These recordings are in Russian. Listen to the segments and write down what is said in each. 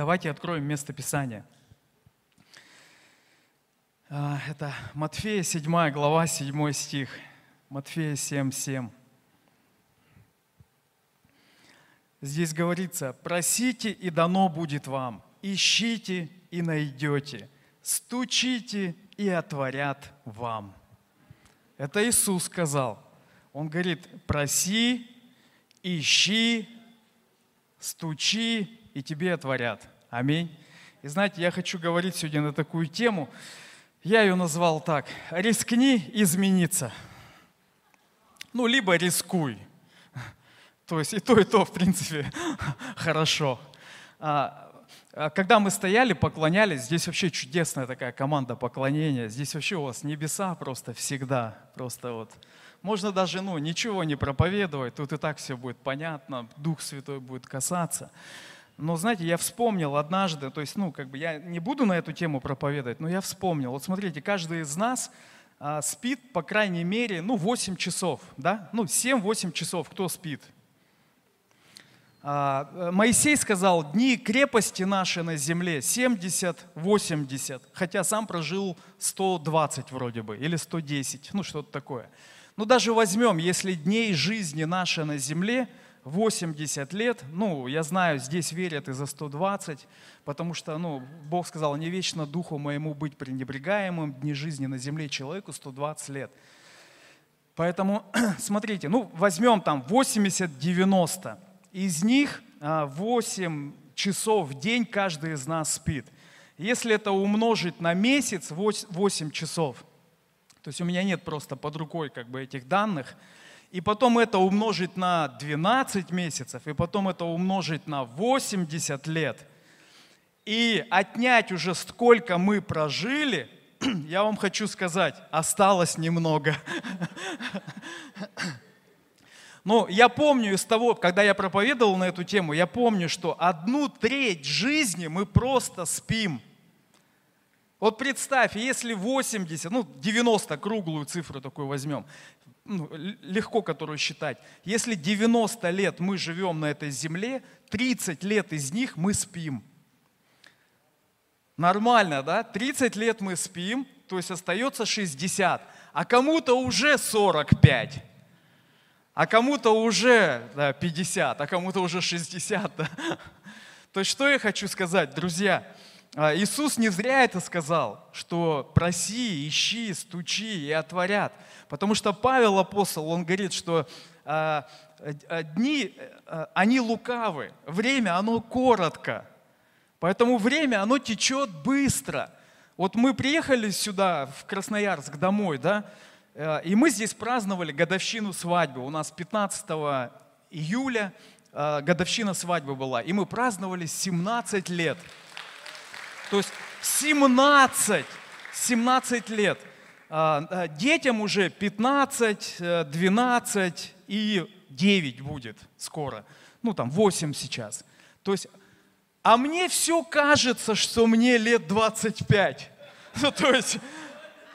Давайте откроем место Писания. А, это Матфея 7 глава, 7 стих. Матфея 7, 7. Здесь говорится, просите и дано будет вам, ищите и найдете, стучите и отворят вам. Это Иисус сказал. Он говорит, проси, ищи, стучи и тебе отворят. Аминь. И знаете, я хочу говорить сегодня на такую тему. Я ее назвал так. Рискни измениться. Ну, либо рискуй. То есть и то, и то, в принципе, хорошо. А, когда мы стояли, поклонялись, здесь вообще чудесная такая команда поклонения. Здесь вообще у вас небеса просто всегда. Просто вот. Можно даже ну, ничего не проповедовать, тут и так все будет понятно, Дух Святой будет касаться. Но, знаете, я вспомнил однажды, то есть, ну, как бы я не буду на эту тему проповедовать, но я вспомнил. Вот смотрите, каждый из нас а, спит, по крайней мере, ну, 8 часов, да? Ну, 7-8 часов, кто спит? А, Моисей сказал, дни крепости наши на земле 70-80, хотя сам прожил 120 вроде бы, или 110, ну, что-то такое. Ну, даже возьмем, если дней жизни нашей на земле – 80 лет, ну, я знаю, здесь верят и за 120, потому что, ну, Бог сказал, не вечно духу моему быть пренебрегаемым, дни жизни на земле человеку 120 лет. Поэтому, смотрите, ну, возьмем там 80-90, из них 8 а, часов в день каждый из нас спит. Если это умножить на месяц, 8 часов, то есть у меня нет просто под рукой как бы этих данных – и потом это умножить на 12 месяцев, и потом это умножить на 80 лет, и отнять уже сколько мы прожили, я вам хочу сказать, осталось немного. Но я помню из того, когда я проповедовал на эту тему, я помню, что одну треть жизни мы просто спим. Вот представь, если 80, ну 90, круглую цифру такую возьмем, ну, легко которую считать. Если 90 лет мы живем на этой земле, 30 лет из них мы спим. Нормально, да? 30 лет мы спим, то есть остается 60, а кому-то уже 45, а кому-то уже да, 50, а кому-то уже 60. Да? То есть что я хочу сказать, друзья? А, Иисус не зря это сказал, что проси, ищи, стучи и отворят. Потому что Павел апостол, он говорит, что а, а, дни, они лукавы, время, оно коротко. Поэтому время, оно течет быстро. Вот мы приехали сюда, в Красноярск, домой, да, и мы здесь праздновали годовщину свадьбы. У нас 15 июля годовщина свадьбы была, и мы праздновали 17 лет. То есть 17, 17 лет. А, детям уже 15, 12 э, и 9 будет скоро. Ну там 8 сейчас. То есть, а мне все кажется, что мне лет 25. Ну, то есть,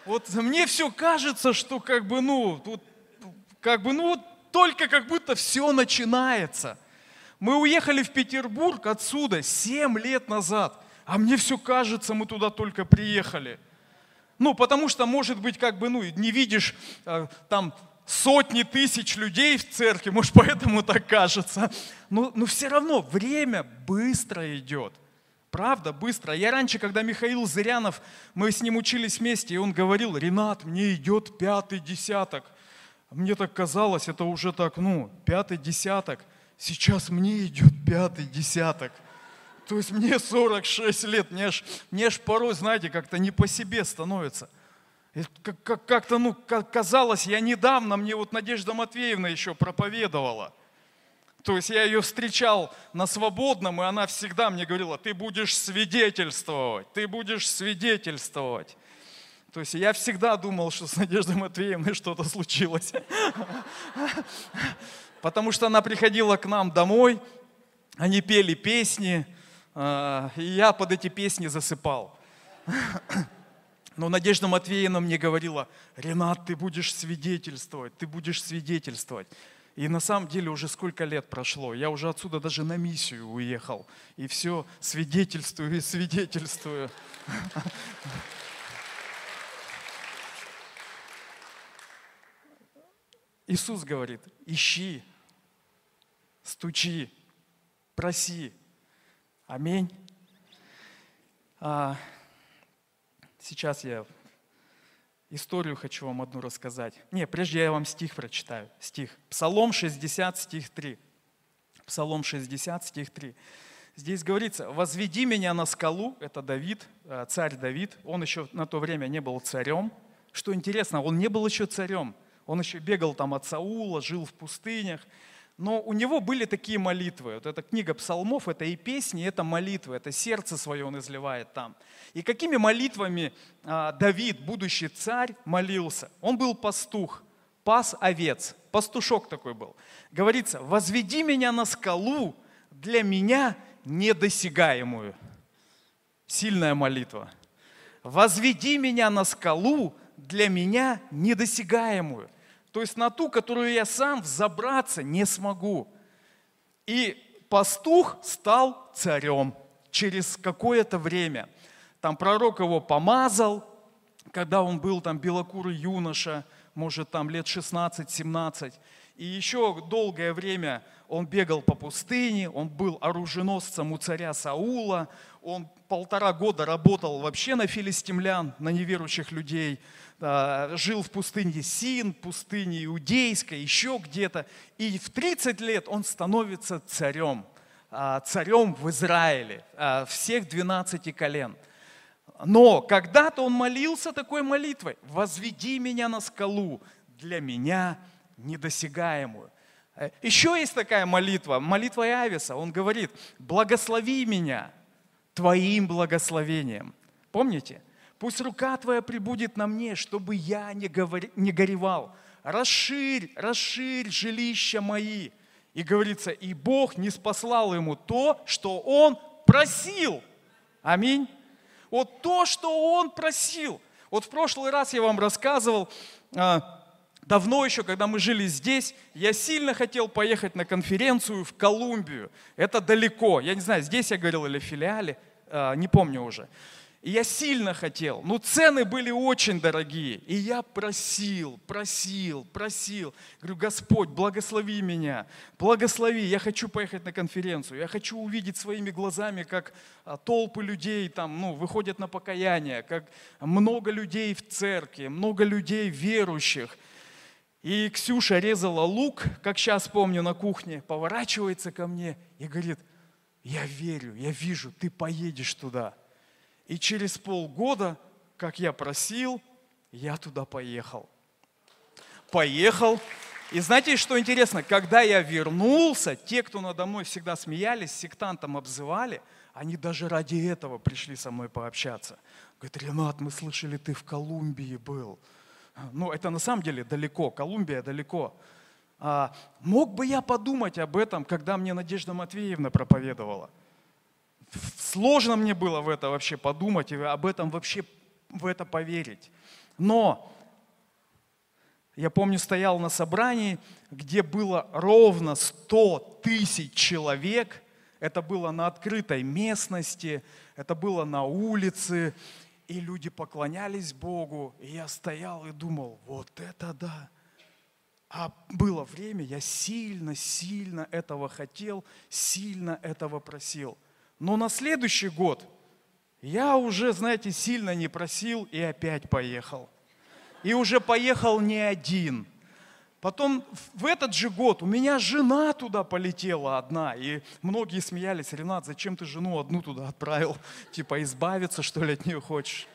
вот мне все кажется, что как бы, ну, тут, как бы, ну, только как будто все начинается. Мы уехали в Петербург отсюда 7 лет назад а мне все кажется, мы туда только приехали. Ну, потому что, может быть, как бы, ну, не видишь э, там сотни тысяч людей в церкви, может, поэтому так кажется. Но, но все равно время быстро идет. Правда, быстро. Я раньше, когда Михаил Зырянов, мы с ним учились вместе, и он говорил, Ренат, мне идет пятый десяток. Мне так казалось, это уже так, ну, пятый десяток. Сейчас мне идет пятый десяток. То есть мне 46 лет, мне аж, мне аж порой, знаете, как-то не по себе становится. Как, как-то, ну, казалось, я недавно, мне вот Надежда Матвеевна еще проповедовала. То есть я ее встречал на свободном, и она всегда мне говорила, ты будешь свидетельствовать, ты будешь свидетельствовать. То есть я всегда думал, что с Надеждой Матвеевной что-то случилось. Потому что она приходила к нам домой, они пели песни, а, и я под эти песни засыпал. Но Надежда Матвеевна мне говорила, Ренат, ты будешь свидетельствовать, ты будешь свидетельствовать. И на самом деле уже сколько лет прошло, я уже отсюда даже на миссию уехал. И все свидетельствую и свидетельствую. Иисус говорит, ищи, стучи, проси. Аминь. А, сейчас я историю хочу вам одну рассказать. Не, прежде я вам стих прочитаю. Стих. Псалом 60, стих 3. Псалом 60, стих 3. Здесь говорится, «Возведи меня на скалу», это Давид, э, царь Давид, он еще на то время не был царем. Что интересно, он не был еще царем, он еще бегал там от Саула, жил в пустынях. Но у него были такие молитвы. Вот эта книга псалмов, это и песни, это молитвы, это сердце свое он изливает там. И какими молитвами а, Давид, будущий царь, молился? Он был пастух, пас овец, пастушок такой был. Говорится, возведи меня на скалу для меня недосягаемую. Сильная молитва. Возведи меня на скалу для меня недосягаемую. То есть на ту, которую я сам взобраться не смогу. И пастух стал царем через какое-то время. Там пророк его помазал, когда он был там белокурый юноша, может там лет 16-17. И еще долгое время он бегал по пустыне, он был оруженосцем у царя Саула, он полтора года работал вообще на филистимлян, на неверующих людей – жил в пустыне Син, пустыне Иудейской, еще где-то. И в 30 лет он становится царем, а, царем в Израиле, а, всех 12 колен. Но когда-то он молился такой молитвой, «Возведи меня на скалу, для меня недосягаемую». Э, еще есть такая молитва, молитва Иависа. Он говорит, «Благослови меня Твоим благословением». Помните? Пусть рука Твоя прибудет на мне, чтобы я не, говори, не горевал. Расширь, расширь жилища мои. И говорится, и Бог не спаслал ему то, что он просил. Аминь. Вот то, что он просил. Вот в прошлый раз я вам рассказывал, а, давно еще, когда мы жили здесь, я сильно хотел поехать на конференцию в Колумбию. Это далеко. Я не знаю, здесь я говорил или в филиале, а, не помню уже. И я сильно хотел, но цены были очень дорогие. И я просил, просил, просил. Говорю, Господь, благослови меня, благослови. Я хочу поехать на конференцию. Я хочу увидеть своими глазами, как а, толпы людей там, ну, выходят на покаяние, как много людей в церкви, много людей верующих. И Ксюша резала лук, как сейчас помню, на кухне, поворачивается ко мне и говорит, я верю, я вижу, ты поедешь туда. И через полгода, как я просил, я туда поехал. Поехал. И знаете, что интересно? Когда я вернулся, те, кто надо мной всегда смеялись, сектантом обзывали, они даже ради этого пришли со мной пообщаться. Говорят, Ренат, мы слышали, ты в Колумбии был. Ну, это на самом деле далеко, Колумбия далеко. А, мог бы я подумать об этом, когда мне Надежда Матвеевна проповедовала? Сложно мне было в это вообще подумать и об этом вообще в это поверить. Но я помню, стоял на собрании, где было ровно 100 тысяч человек. Это было на открытой местности, это было на улице, и люди поклонялись Богу. И я стоял и думал, вот это да. А было время, я сильно-сильно этого хотел, сильно этого просил. Но на следующий год я уже, знаете, сильно не просил и опять поехал. И уже поехал не один. Потом в этот же год у меня жена туда полетела одна. И многие смеялись, Ренат, зачем ты жену одну туда отправил? Типа избавиться, что ли, от нее хочешь?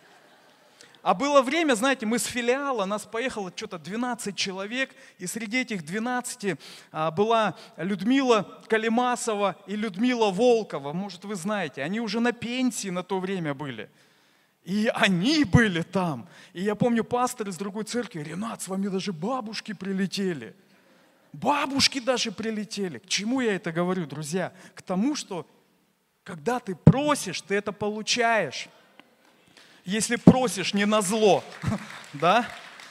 А было время, знаете, мы с филиала, нас поехало что-то 12 человек, и среди этих 12 а, была Людмила Калимасова и Людмила Волкова. Может, вы знаете, они уже на пенсии на то время были. И они были там. И я помню, пастор из другой церкви, Ренат, с вами даже бабушки прилетели. Бабушки даже прилетели. К чему я это говорю, друзья? К тому, что когда ты просишь, ты это получаешь. Если просишь не на зло, да?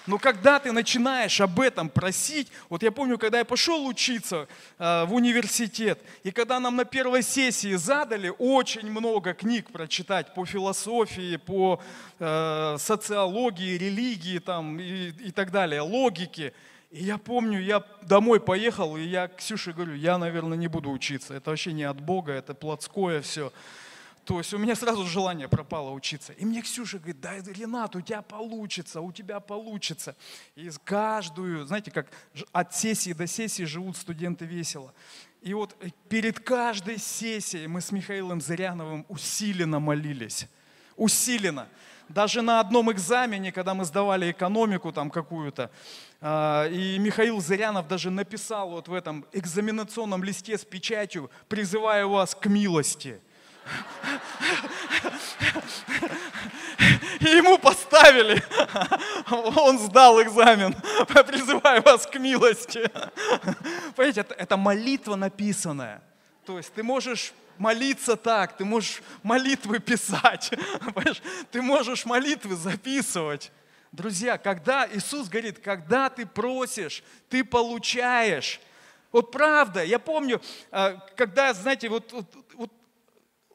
Но когда ты начинаешь об этом просить, вот я помню, когда я пошел учиться э, в университет, и когда нам на первой сессии задали очень много книг прочитать по философии, по э, социологии, религии там, и, и так далее, логике, и я помню, я домой поехал, и я Ксюше говорю, я, наверное, не буду учиться. Это вообще не от Бога, это плотское все. То есть у меня сразу желание пропало учиться. И мне Ксюша говорит, да, Ренат, у тебя получится, у тебя получится. И каждую, знаете, как от сессии до сессии живут студенты весело. И вот перед каждой сессией мы с Михаилом Зыряновым усиленно молились. Усиленно. Даже на одном экзамене, когда мы сдавали экономику там какую-то, а, и Михаил Зырянов даже написал вот в этом экзаменационном листе с печатью, призывая вас к милости – и ему поставили. Он сдал экзамен. Призываю вас к милости. Понимаете, это, это молитва написанная. То есть ты можешь молиться так, ты можешь молитвы писать, ты можешь молитвы записывать. Друзья, когда Иисус говорит, когда ты просишь, ты получаешь. Вот правда, я помню, э, когда, знаете, вот, вот, вот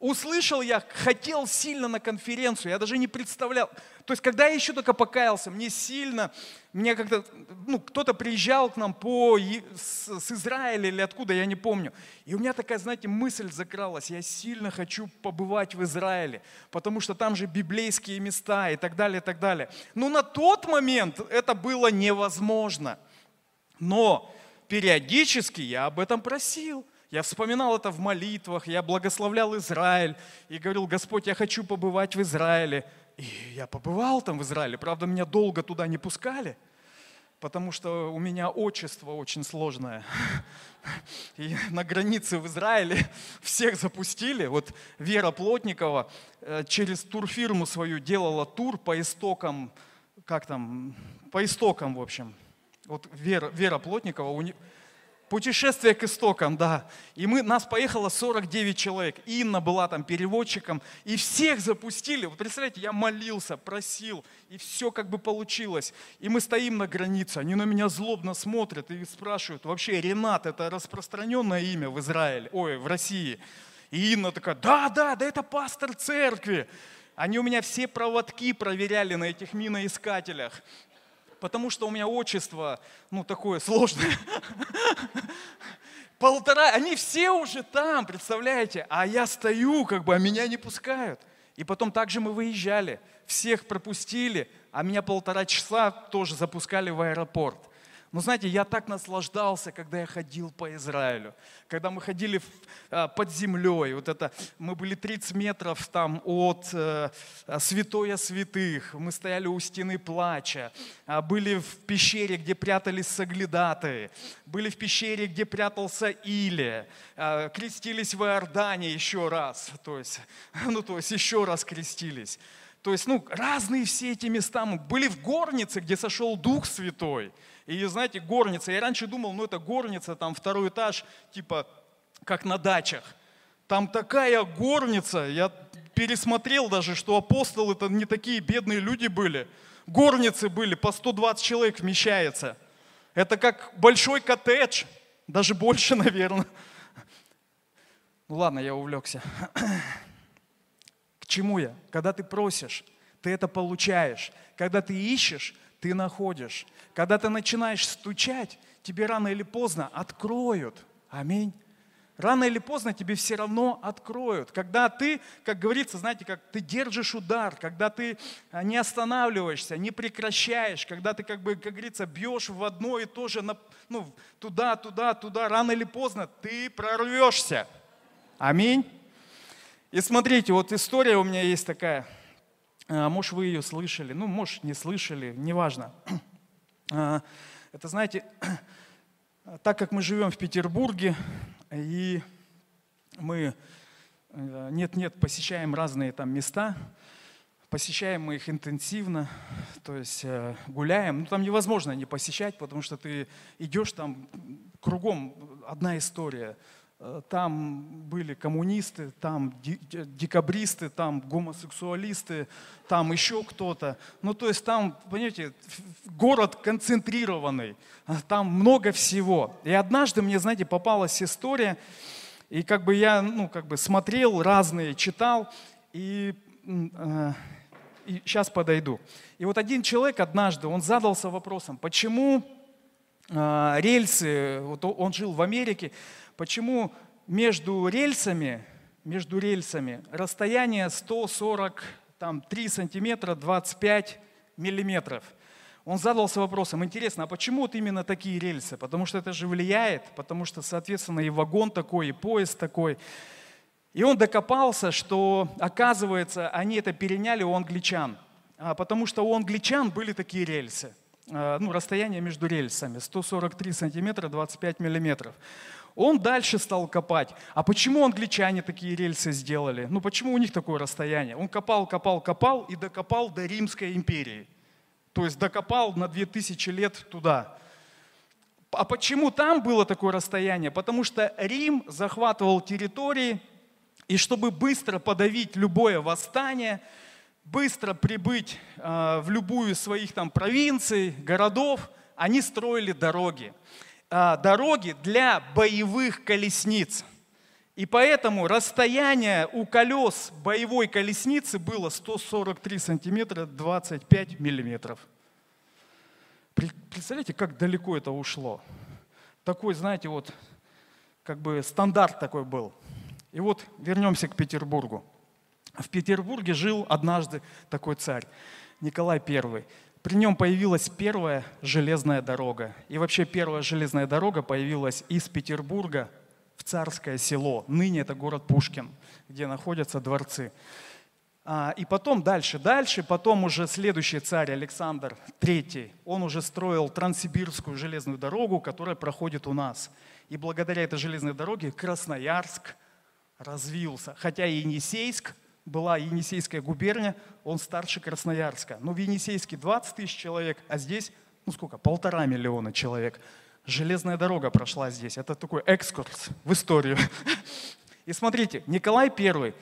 услышал я, хотел сильно на конференцию, я даже не представлял. То есть, когда я еще только покаялся, мне сильно, мне как-то, ну, кто-то приезжал к нам по, с, с Израиля или откуда, я не помню. И у меня такая, знаете, мысль закралась, я сильно хочу побывать в Израиле, потому что там же библейские места и так далее, и так далее. Но на тот момент это было невозможно. Но периодически я об этом просил – я вспоминал это в молитвах, я благословлял Израиль и говорил, Господь, я хочу побывать в Израиле. И я побывал там в Израиле, правда, меня долго туда не пускали, потому что у меня отчество очень сложное. И на границе в Израиле всех запустили. Вот Вера Плотникова э, через турфирму свою делала тур по истокам, как там, по истокам, в общем. Вот Вера, Вера Плотникова, у нее Путешествие к истокам, да. И мы, нас поехало 49 человек. Инна была там переводчиком. И всех запустили. Вы представляете, я молился, просил. И все как бы получилось. И мы стоим на границе. Они на меня злобно смотрят и спрашивают, вообще Ренат, это распространенное имя в Израиле, ой, в России. И Инна такая, да, да, да это пастор церкви. Они у меня все проводки проверяли на этих миноискателях потому что у меня отчество, ну, такое сложное. Полтора, они все уже там, представляете? А я стою, как бы, а меня не пускают. И потом также мы выезжали, всех пропустили, а меня полтора часа тоже запускали в аэропорт. Но знаете, я так наслаждался, когда я ходил по Израилю, когда мы ходили а, под землей, вот это, мы были 30 метров там от э, святоя святых, мы стояли у стены плача, а, были в пещере, где прятались соглядатые, были в пещере, где прятался Илия, а, крестились в Иордане еще раз, то есть, ну то есть еще раз крестились. То есть, ну, разные все эти места. Мы были в горнице, где сошел Дух Святой. И знаете, горница, я раньше думал, ну это горница, там второй этаж, типа как на дачах. Там такая горница, я пересмотрел даже, что апостолы это не такие бедные люди были. Горницы были, по 120 человек вмещается. Это как большой коттедж, даже больше, наверное. Ну ладно, я увлекся. К чему я? Когда ты просишь, ты это получаешь. Когда ты ищешь, ты находишь. Когда ты начинаешь стучать, тебе рано или поздно откроют. Аминь. Рано или поздно тебе все равно откроют. Когда ты, как говорится, знаете, как ты держишь удар, когда ты а, не останавливаешься, не прекращаешь, когда ты, как бы, как говорится, бьешь в одно и то же, ну, туда, туда, туда, рано или поздно ты прорвешься. Аминь. И смотрите, вот история у меня есть такая – может, вы ее слышали, ну, может, не слышали, неважно. А, это, знаете, так как мы живем в Петербурге, и мы э, нет-нет посещаем разные там места, посещаем мы их интенсивно, то есть э, гуляем. Ну, там невозможно не посещать, потому что ты идешь там, кругом одна история. Э, там были коммунисты, там декабристы, там гомосексуалисты, там еще кто-то. Ну, то есть там, понимаете, город концентрированный, а там много всего. И однажды мне, знаете, попалась история, и как бы я, ну, как бы смотрел разные, читал, и, э, и сейчас подойду. И вот один человек однажды, он задался вопросом, почему э, рельсы, вот он жил в Америке, почему между рельсами, между рельсами расстояние 143 сантиметра 25 миллиметров. Он задался вопросом, интересно, а почему вот именно такие рельсы? Потому что это же влияет, потому что, соответственно, и вагон такой, и поезд такой. И он докопался, что, оказывается, они это переняли у англичан, а потому что у англичан были такие рельсы, ну, расстояние между рельсами 143 сантиметра 25 миллиметров. Он дальше стал копать. А почему англичане такие рельсы сделали? Ну почему у них такое расстояние? Он копал, копал, копал и докопал до Римской империи. То есть докопал на 2000 лет туда. А почему там было такое расстояние? Потому что Рим захватывал территории, и чтобы быстро подавить любое восстание, быстро прибыть э, в любую из своих там провинций, городов, они строили дороги. А, дороги для боевых колесниц. И поэтому расстояние у колес боевой колесницы было 143 сантиметра 25 миллиметров. Представляете, как далеко это ушло? Такой, знаете, вот как бы стандарт такой был. И вот вернемся к Петербургу. В Петербурге жил однажды такой царь, Николай I. При нем появилась первая железная дорога. И вообще первая железная дорога появилась из Петербурга в Царское село. Ныне это город Пушкин, где находятся дворцы. А, и потом дальше, дальше, потом уже следующий царь Александр III, он уже строил Транссибирскую железную дорогу, которая проходит у нас. И благодаря этой железной дороге Красноярск развился. Хотя и Енисейск была Енисейская губерния, он старше Красноярска. Но в Енисейске 20 тысяч человек, а здесь, ну сколько, полтора миллиона человек. Железная дорога прошла здесь. Это такой экскурс в историю. И смотрите, Николай I,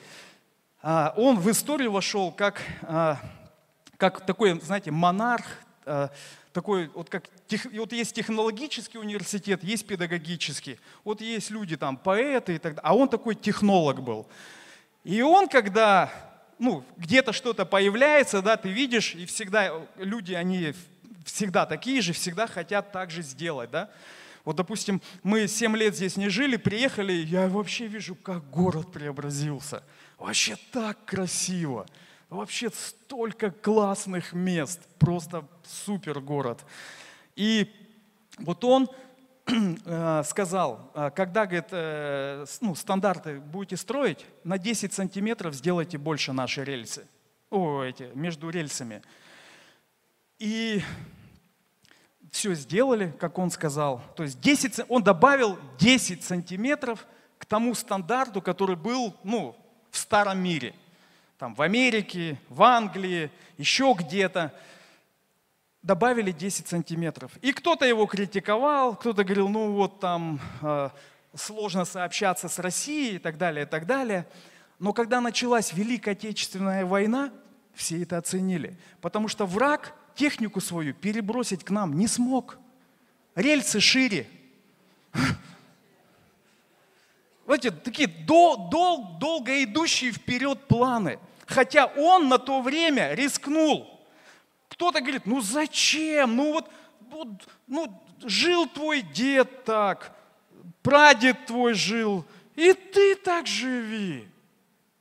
а, он в историю вошел как, а, как такой, знаете, монарх, а, такой, вот как, вот есть технологический университет, есть педагогический, вот есть люди там, поэты и так далее, а он такой технолог был. И он, когда ну, где-то что-то появляется, да, ты видишь, и всегда люди, они всегда такие же, всегда хотят так же сделать, да. Вот, допустим, мы 7 лет здесь не жили, приехали, я вообще вижу, как город преобразился. Вообще так красиво. Вообще столько классных мест. Просто супер город. И вот он сказал, э, когда, говорит, э, ну, стандарты будете строить, на 10 сантиметров сделайте больше наши рельсы. О, эти, между рельсами. И все сделали, как он сказал. То есть 10, он добавил 10 сантиметров к тому стандарту, который был ну, в старом мире. Там в Америке, в Англии, еще где-то добавили 10 сантиметров. И кто-то его критиковал, кто-то говорил, ну вот там э, сложно сообщаться с Россией и так далее, и так далее. Но когда началась Великая Отечественная война, все это оценили. Потому что враг технику свою перебросить к нам не смог. Рельсы шире. Знаете, такие дол, дол, долго идущие вперед планы. Хотя он на то время рискнул. Кто-то говорит, ну зачем? Ну вот, вот ну, жил твой дед так, прадед твой жил, и ты так живи.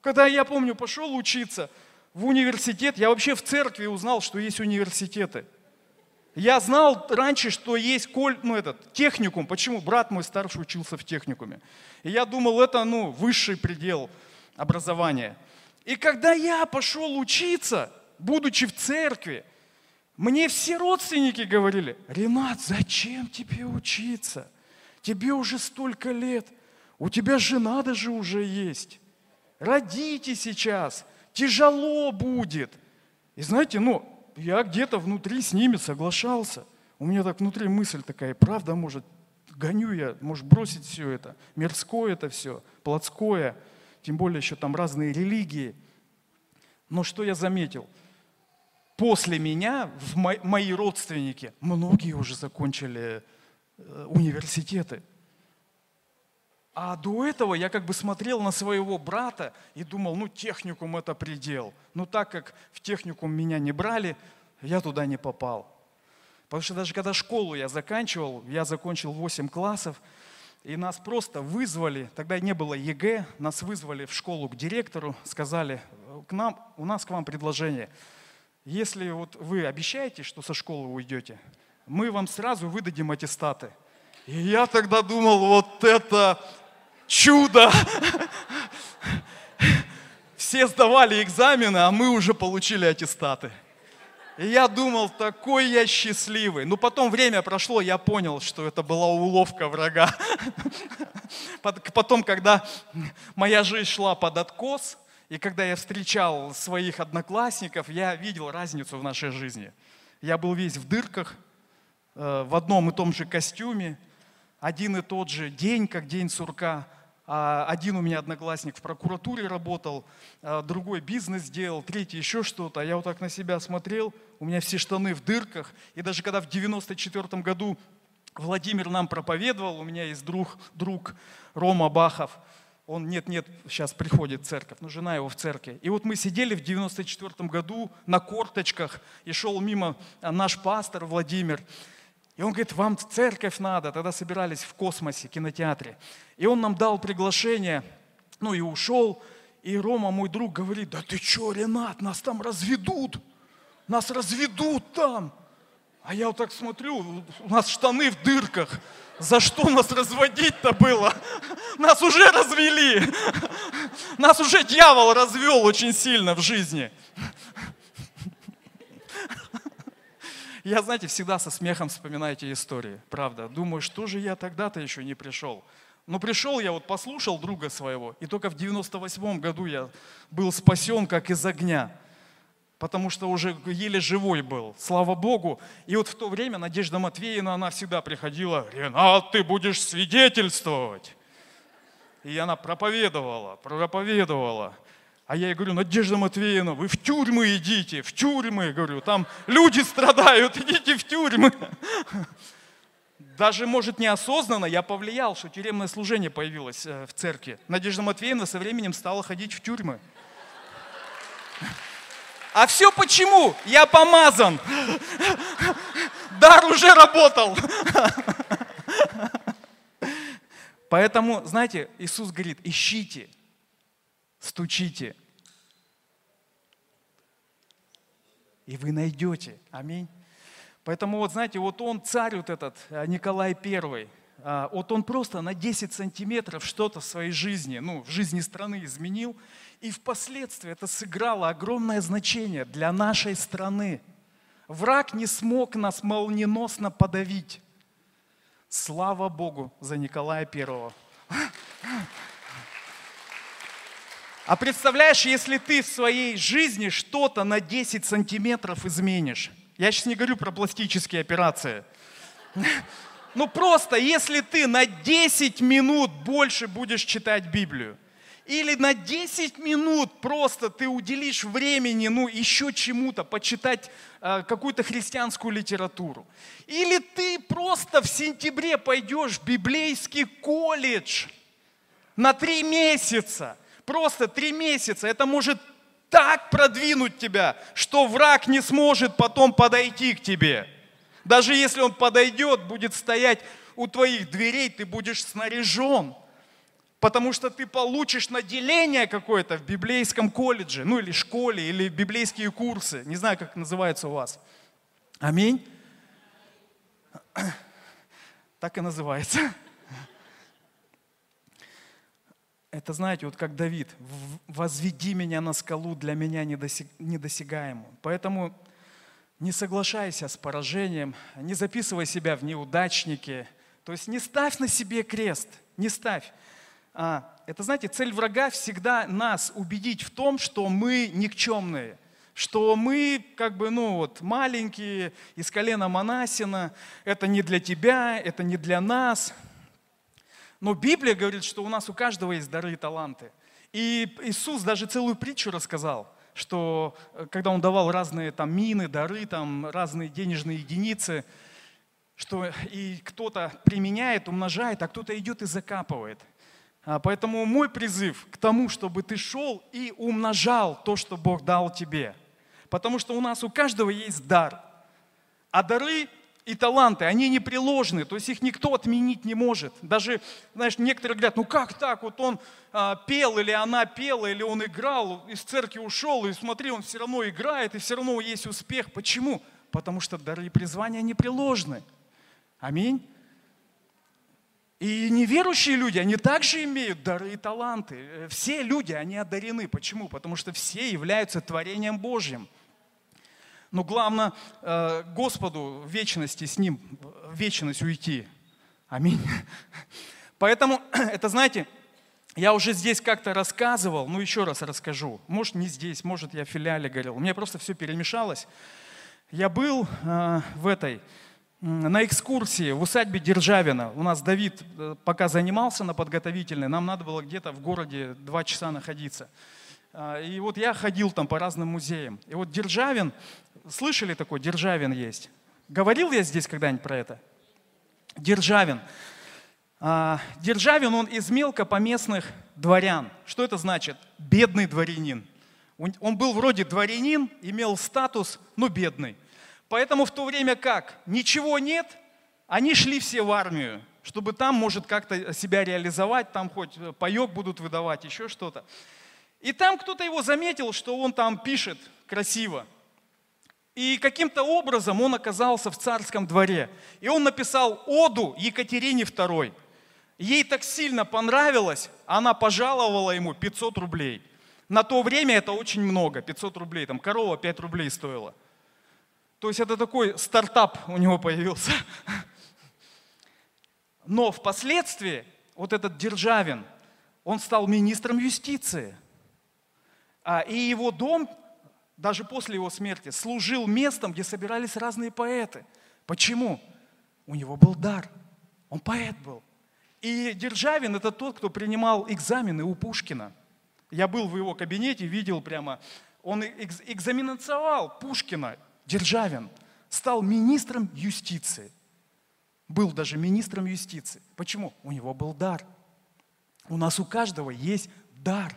Когда я помню, пошел учиться в университет, я вообще в церкви узнал, что есть университеты. Я знал раньше, что есть коль, ну, этот, техникум. Почему? Брат мой старший учился в техникуме. И я думал, это ну, высший предел образования. И когда я пошел учиться, будучи в церкви, мне все родственники говорили, Ренат, зачем тебе учиться? Тебе уже столько лет, у тебя жена даже уже есть. Родите сейчас, тяжело будет. И знаете, ну, я где-то внутри с ними соглашался. У меня так внутри мысль такая, правда может, гоню я, может бросить все это, мирское это все, плотское, тем более еще там разные религии. Но что я заметил? После меня в мои родственники, многие уже закончили э, университеты. А до этого я как бы смотрел на своего брата и думал, ну техникум это предел. Но так как в техникум меня не брали, я туда не попал. Потому что даже когда школу я заканчивал, я закончил 8 классов, и нас просто вызвали, тогда не было ЕГЭ, нас вызвали в школу к директору, сказали, к нам, у нас к вам предложение. Если вот вы обещаете, что со школы уйдете, мы вам сразу выдадим аттестаты. И я тогда думал, вот это чудо! Все сдавали экзамены, а мы уже получили аттестаты. И я думал, такой я счастливый. Но потом время прошло, я понял, что это была уловка врага. Потом, когда моя жизнь шла под откос, и когда я встречал своих одноклассников, я видел разницу в нашей жизни. Я был весь в дырках, э, в одном и том же костюме, один и тот же день, как день сурка – а, один у меня одноклассник в прокуратуре работал, а, другой бизнес делал, третий еще что-то. А я вот так на себя смотрел, у меня все штаны в дырках. И даже когда в 94 году Владимир нам проповедовал, у меня есть друг, друг Рома Бахов, он нет-нет, сейчас приходит в церковь, но жена его в церкви. И вот мы сидели в 94 году на корточках, и шел мимо наш пастор Владимир, и он говорит, вам в церковь надо. Тогда собирались в космосе, кинотеатре. И он нам дал приглашение, ну и ушел. И Рома, мой друг, говорит, да ты что, Ренат, нас там разведут. Нас разведут там. А я вот так смотрю, у нас штаны в дырках. За что нас разводить-то было? Нас уже развели. Нас уже дьявол развел очень сильно в жизни. Я, знаете, всегда со смехом вспоминаю эти истории, правда. Думаю, что же я тогда-то еще не пришел. Но пришел я, вот послушал друга своего, и только в 98 году я был спасен, как из огня, потому что уже еле живой был, слава Богу. И вот в то время Надежда Матвеевна, она всегда приходила, Ренат, ты будешь свидетельствовать. И она проповедовала, проповедовала. А я ей говорю, Надежда Матвеевна, вы в тюрьмы идите, в тюрьмы, говорю, там люди страдают, идите в тюрьмы. Даже, может, неосознанно я повлиял, что тюремное служение появилось э, в церкви. Надежда Матвеевна со временем стала ходить в тюрьмы. А все почему? Я помазан. Дар уже работал. Поэтому, знаете, Иисус говорит, ищите, стучите, и вы найдете. Аминь. Поэтому вот знаете, вот он, царь вот этот, э, Николай I, а, вот он просто на 10 сантиметров что-то в своей жизни, ну, в жизни страны изменил, и впоследствии это сыграло огромное значение для нашей страны. Враг не смог нас молниеносно подавить. Слава Богу за Николая Первого. А представляешь, если ты в своей жизни что-то на 10 сантиметров изменишь, я сейчас не говорю про пластические операции, ну просто, если ты на 10 минут больше будешь читать Библию, или на 10 минут просто ты уделишь времени, ну, еще чему-то, почитать э, какую-то христианскую литературу. Или ты просто в сентябре пойдешь в библейский колледж на три месяца просто три месяца, это может так продвинуть тебя, что враг не сможет потом подойти к тебе. Даже если он подойдет, будет стоять у твоих дверей, ты будешь снаряжен. Потому что ты получишь наделение какое-то в библейском колледже, ну или школе, или библейские курсы. Не знаю, как называется у вас. Аминь. Так и называется. это, знаете, вот как Давид, «возведи меня на скалу, для меня недосягаемую». Поэтому не соглашайся с поражением, не записывай себя в неудачники, то есть не ставь на себе крест, не ставь. А, это, знаете, цель врага всегда нас убедить в том, что мы никчемные, что мы как бы, ну вот, маленькие, из колена Манасина, это не для тебя, это не для нас – Но Библия говорит, что у нас у каждого есть дары и таланты. И Иисус даже целую притчу рассказал, что э, когда Он давал разные там мины, дары, там разные денежные единицы, что и кто-то применяет, умножает, а кто-то идет и закапывает. А поэтому мой призыв к тому, чтобы ты шел и умножал то, что Бог дал тебе. Потому что у нас у каждого есть дар. А дары и таланты, они непреложны, то есть их никто отменить не может. Даже, знаешь, некоторые говорят, ну как так, вот он а, пел или она пела, или он играл, из церкви ушел, и смотри, он все равно играет, и все равно есть успех. Почему? Потому что дары и призвания непреложны. Аминь. И неверующие люди, они также имеют дары и таланты. Все люди, они одарены. Почему? Потому что все являются творением Божьим. Но главное э, Господу в вечности с Ним, в вечность уйти. Аминь. Поэтому, это знаете, я уже здесь как-то рассказывал, ну еще раз расскажу. Может не здесь, может я в филиале говорил. У меня просто все перемешалось. Я был э, в этой, на экскурсии в усадьбе Державина. У нас Давид э, пока занимался на подготовительной, нам надо было где-то в городе два часа находиться. И вот я ходил там по разным музеям. И вот Державин, Слышали такой? Державин есть. Говорил я здесь когда-нибудь про это? Державин. А, Державин, он из мелкопоместных дворян. Что это значит? Бедный дворянин. Он был вроде дворянин, имел статус, но бедный. Поэтому в то время как? Ничего нет, они шли все в армию, чтобы там, может, как-то себя реализовать, там хоть паек будут выдавать, еще что-то. И там кто-то его заметил, что он там пишет красиво. И каким-то образом он оказался в царском дворе. И он написал оду Екатерине II. Ей так сильно понравилось, она пожаловала ему 500 рублей. На то время это очень много, 500 рублей. Там корова 5 рублей стоила. То есть это такой стартап у него появился. Но впоследствии вот этот Державин, он стал министром юстиции. А, и его дом даже после его смерти, служил местом, где собирались разные поэты. Почему? У него был дар. Он поэт был. И Державин – это тот, кто принимал экзамены у Пушкина. Я был в его кабинете, видел прямо, он экзаменовал Пушкина, Державин, стал министром юстиции. Был даже министром юстиции. Почему? У него был дар. У нас у каждого есть дар.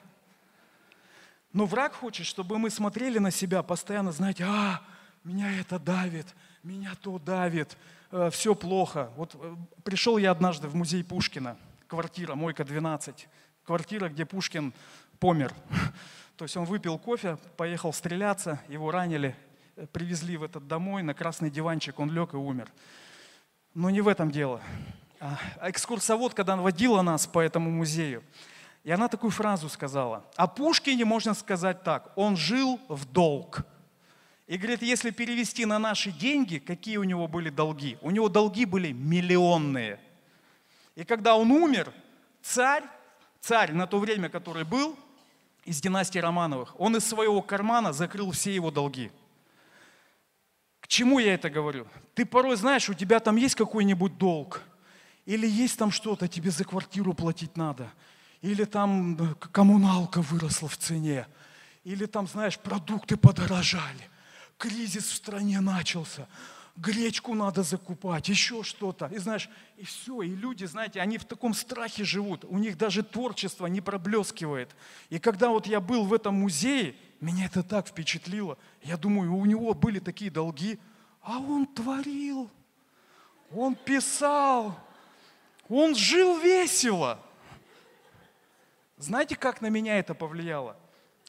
Но враг хочет, чтобы мы смотрели на себя постоянно, знаете, а, меня это давит, меня то давит, э, все плохо. Вот э, пришел я однажды в музей Пушкина, квартира, мойка 12, квартира, где Пушкин помер. То есть он выпил кофе, поехал стреляться, его ранили, привезли в этот домой, на красный диванчик он лег и умер. Но не в этом дело. А экскурсовод, когда водила нас по этому музею, и она такую фразу сказала. О Пушкине можно сказать так. Он жил в долг. И говорит, если перевести на наши деньги, какие у него были долги? У него долги были миллионные. И когда он умер, царь, царь на то время, который был, из династии Романовых, он из своего кармана закрыл все его долги. К чему я это говорю? Ты порой знаешь, у тебя там есть какой-нибудь долг, или есть там что-то, тебе за квартиру платить надо, или там коммуналка выросла в цене, или там, знаешь, продукты подорожали, кризис в стране начался, гречку надо закупать, еще что-то. И знаешь, и все, и люди, знаете, они в таком страхе живут, у них даже творчество не проблескивает. И когда вот я был в этом музее, меня это так впечатлило. Я думаю, у него были такие долги, а он творил, он писал, он жил весело. Знаете, как на меня это повлияло?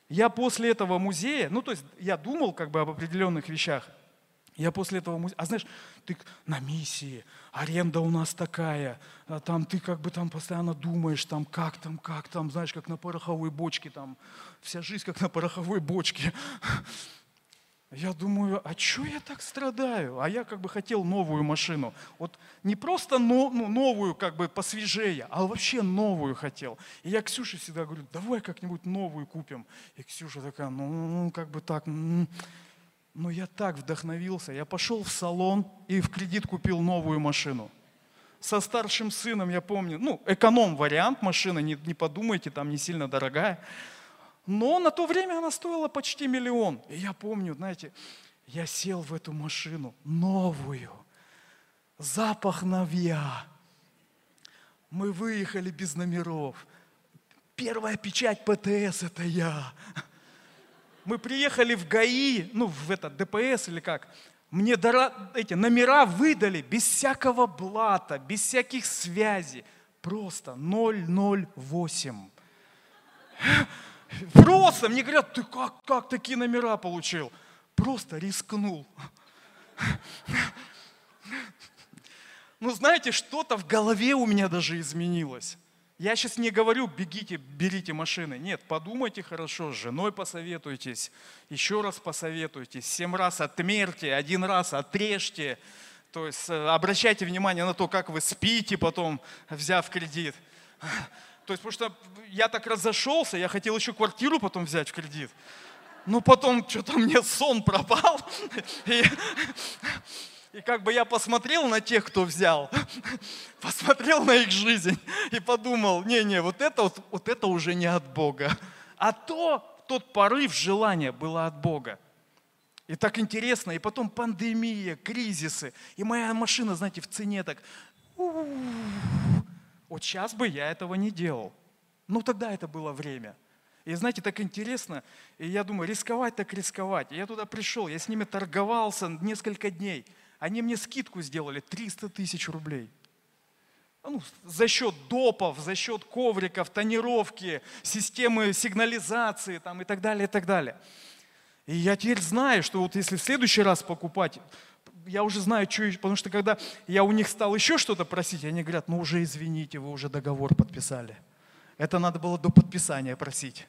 Я после этого музея, ну то есть я думал как бы об определенных вещах, я после этого а знаешь, ты на миссии, аренда у нас такая, а там ты как бы там постоянно думаешь, там как там, как там, знаешь, как на пороховой бочке, там вся жизнь как на пороховой бочке. Я думаю, а что я так страдаю? А я как бы хотел новую машину. Вот не просто но, ну, новую, как бы посвежее, а вообще новую хотел. И я Ксюше всегда говорю, давай как-нибудь новую купим. И Ксюша такая, ну, ну, ну как бы так. Но я так вдохновился. Я пошел в салон и в кредит купил новую машину. со старшим сыном, я помню, ну, эконом-вариант машины, не, не подумайте, там не сильно дорогая. Но на то время она стоила почти миллион. И я помню, знаете, я сел в эту машину, новую, запах новья. Мы выехали без номеров. Первая печать ПТС – это я. Мы приехали в ГАИ, ну, в этот ДПС или как. Мне эти номера выдали без всякого блата, без всяких связей. Просто 008. Просто мне говорят, ты как, как такие номера получил? Просто рискнул. Ну, знаете, что-то в голове у меня даже изменилось. Я сейчас не говорю, бегите, берите машины. Нет, подумайте хорошо, с женой посоветуйтесь, еще раз посоветуйтесь, семь раз отмерьте, один раз отрежьте. То есть э, обращайте внимание на то, как вы спите потом, взяв кредит. То есть, потому что я так разошелся, я хотел еще квартиру потом взять в кредит. Ну, потом что-то мне сон пропал. И, как бы я посмотрел на тех, кто взял, посмотрел на их жизнь и подумал, не-не, вот это, вот, вот это уже не от Бога. А то, тот порыв желания было от Бога. И так интересно, и потом пандемия, кризисы, и моя машина, знаете, в цене так. Вот сейчас бы я этого не делал. Ну тогда это было время. И знаете, так интересно, и я думаю, рисковать так рисковать. И я туда пришел, я с ними торговался несколько дней – они мне скидку сделали 300 тысяч рублей. Ну, за счет допов, за счет ковриков, тонировки, системы сигнализации там, и так далее, и так далее. И я теперь знаю, что вот если в следующий раз покупать, я уже знаю, что, потому что когда я у них стал еще что-то просить, они говорят, ну уже извините, вы уже договор подписали. Это надо было до подписания просить.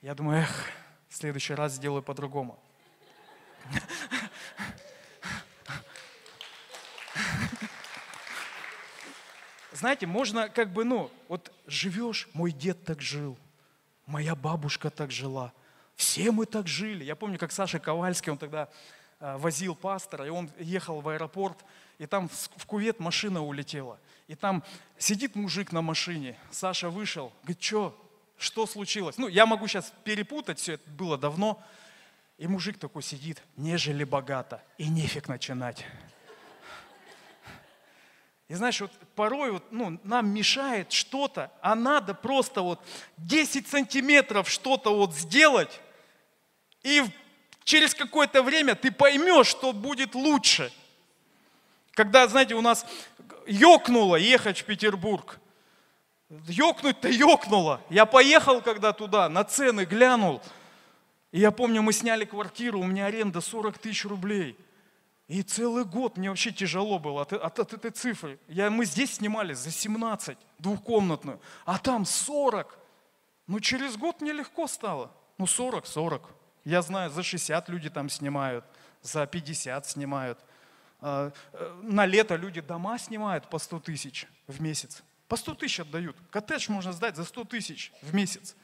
Я думаю, эх, в следующий раз сделаю по-другому. Знаете, можно как бы, ну, вот живешь, мой дед так жил, моя бабушка так жила, все мы так жили. Я помню, как Саша Ковальский, он тогда э, возил пастора, и он ехал в аэропорт, и там в кувет машина улетела. И там сидит мужик на машине, Саша вышел, говорит, что, что случилось? Ну, я могу сейчас перепутать, все это было давно. И мужик такой сидит, нежели богато, и нефиг начинать. И знаешь, вот порой вот, ну, нам мешает что-то, а надо просто вот 10 сантиметров что-то вот сделать, и через какое-то время ты поймешь, что будет лучше. Когда, знаете, у нас ёкнуло ехать в Петербург. Ёкнуть-то ёкнуло. Я поехал когда туда, на цены глянул. И я помню, мы сняли квартиру, у меня аренда 40 тысяч рублей. И целый год мне вообще тяжело было от, от, от этой цифры. Я, мы здесь снимали за 17, двухкомнатную, а там 40. Ну, через год мне легко стало. Ну, 40, 40. Я знаю, за 60 люди там снимают, за 50 снимают. А, э, на лето люди дома снимают по 100 тысяч в месяц. По 100 тысяч отдают. Коттедж можно сдать за 100 тысяч в месяц.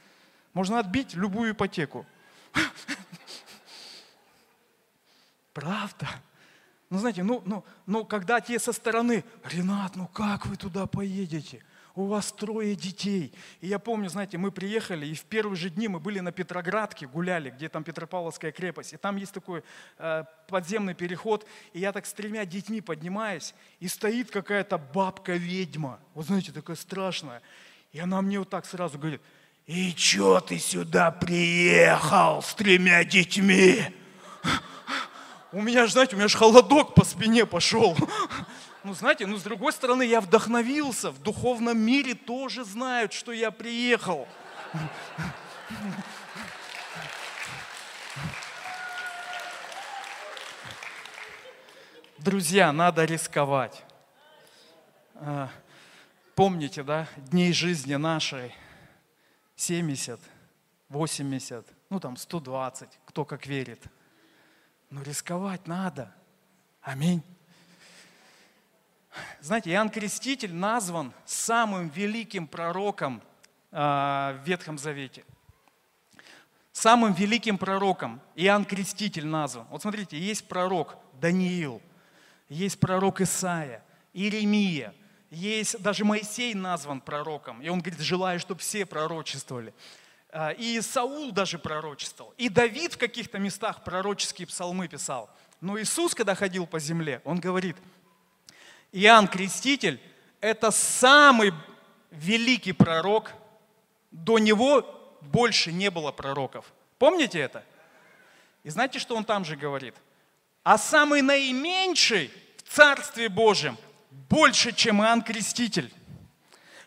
Можно отбить любую ипотеку. Правда? Ну, знаете, ну, ну, ну, когда те со стороны, Ренат, ну как вы туда поедете? У вас трое детей. И я помню, знаете, мы приехали, и в первые же дни мы были на Петроградке, гуляли, где там Петропавловская крепость. И там есть такой э, подземный переход. И я так с тремя детьми поднимаюсь, и стоит какая-то бабка-ведьма. Вот знаете, такая страшная. И она мне вот так сразу говорит, и чё ты сюда приехал с тремя детьми? У меня, знаете, у меня же холодок по спине пошел. Ну, знаете, ну, с другой стороны, я вдохновился. В духовном мире тоже знают, что я приехал. Друзья, надо рисковать. А, помните, да, дней жизни нашей 70, 80, ну там 120, кто как верит – но рисковать надо. Аминь. Знаете, Иоанн Креститель назван самым великим пророком а, в Ветхом Завете. Самым великим пророком Иоанн Креститель назван. Вот смотрите, есть пророк Даниил, есть пророк Исаия, Иеремия, есть, даже Моисей назван пророком, и он говорит, желаю, чтобы все пророчествовали. А, и Саул даже пророчествовал. И Давид в каких-то местах пророческие псалмы писал. Но Иисус, когда ходил по земле, он говорит, Иоанн Креститель – это самый великий пророк, до него больше не было пророков. Помните это? И знаете, что он там же говорит? А самый наименьший в Царстве Божьем больше, чем Иоанн Креститель.